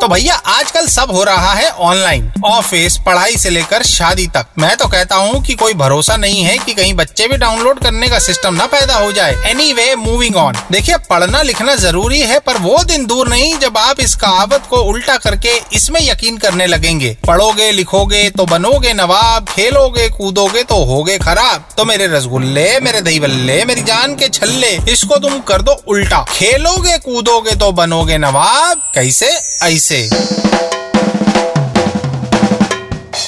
तो भैया, आजकल सब हो रहा है ऑनलाइन। ऑफ़िस, पढ़ाई से लेकर शादी तक। मैं तो कहता हूँ कि कोई भरोसा नहीं है कि कहीं बच्चे भी डाउनलोड करने का सिस्टम ना पैदा हो जाए। एनी वे मूविंग ऑन देखिए, पढ़ना लिखना ज़रूरी है, पर वो दिन दूर नहीं जब आप इस कहावत को उल्टा करके इसमें यकीन करने लगेंगे। पढ़ोगे, लिखोगे तो बनोगे नवाब, खेलोगे, कूदोगे तो होगे खराब। तो मेरे रसगुल्ले, मेरे दही बल्ले मेरी जान के छल्ले, इसको तुम कर दो उल्टा। खेलोगे, कूदोगे तो बनोगे नवाब। कैसे? ऐसे से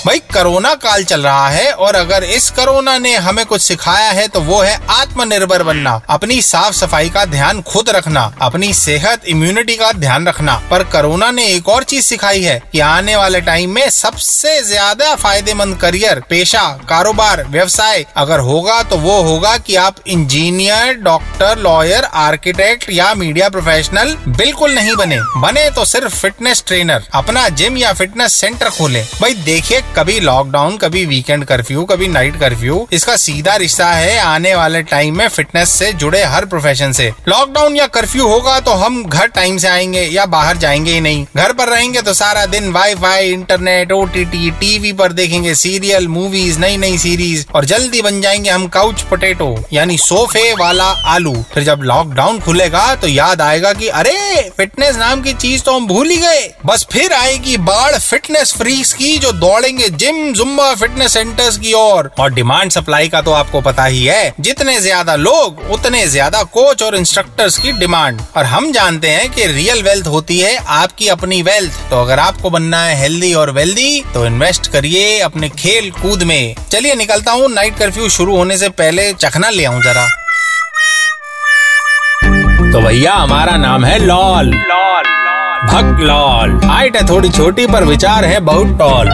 भाई, कोरोना काल चल रहा है और अगर इस कोरोना ने हमें कुछ सिखाया है तो वो है आत्मनिर्भर बनना। अपनी साफ़ सफ़ाई का ध्यान खुद रखना, अपनी सेहत इम्यूनिटी का ध्यान रखना। पर कोरोना ने एक और चीज़ सिखाई है कि आने वाले टाइम में सबसे ज़्यादा फ़ायदेमंद करियर, पेशा, कारोबार, व्यवसाय अगर होगा तो वो होगा कि आप इंजीनियर, डॉक्टर, लॉयर, आर्किटेक्ट या मीडिया प्रोफेशनल बिल्कुल नहीं बने। बने तो सिर्फ़ फिटनेस ट्रेनर, अपना जिम या फिटनेस सेंटर खोले। भाई, देखिए कभी लॉकडाउन कभी वीकेंड कर्फ्यू कभी नाइट कर्फ्यू इसका सीधा रिश्ता है आने वाले टाइम में फिटनेस से जुड़े हर प्रोफेशन से। लॉकडाउन या कर्फ्यू होगा तो हम घर टाइम से आएँगे या बाहर जाएँगे ही नहीं। घर पर रहेंगे तो सारा दिन वाईफाई इंटरनेट ओटीटी टीवी पर देखेंगे सीरियल मूवीज़ नई नई सीरीज़ और जल्दी बन जाएँगे हम काउच पोटेटो यानी सोफे वाला आलू। फिर जब लॉकडाउन खुलेगा तो याद आएगा कि अरे फिटनेस नाम की चीज़ तो हम भूल ही गए। बस फिर आएगी बाढ़ फिटनेस फ्रीक्स की जो दौड़ेंगे जिम जुम्बा फिटनेस सेंटर्स की ओर। और डिमांड सप्लाई का तो आपको पता ही है, जितने ज़्यादा लोग, उतने ज़्यादा कोच और इंस्ट्रक्टर्स की डिमांड। और हम जानते हैं कि रियल वेल्थ होती है आपकी अपनी वेल्थ। तो अगर आपको बनना है हेल्दी और वेल्दी तो इन्वेस्ट करिए अपने खेल कूद में। चलिए, निकलता हूँ। नाइट कर्फ्यू शुरू होने से पहले चखना ले आऊँ जरा। तो भैया, हमारा नाम है लॉल लॉल। भक्त लॉल। हाइट है थोड़ी छोटी, पर विचार है बहुत टॉल।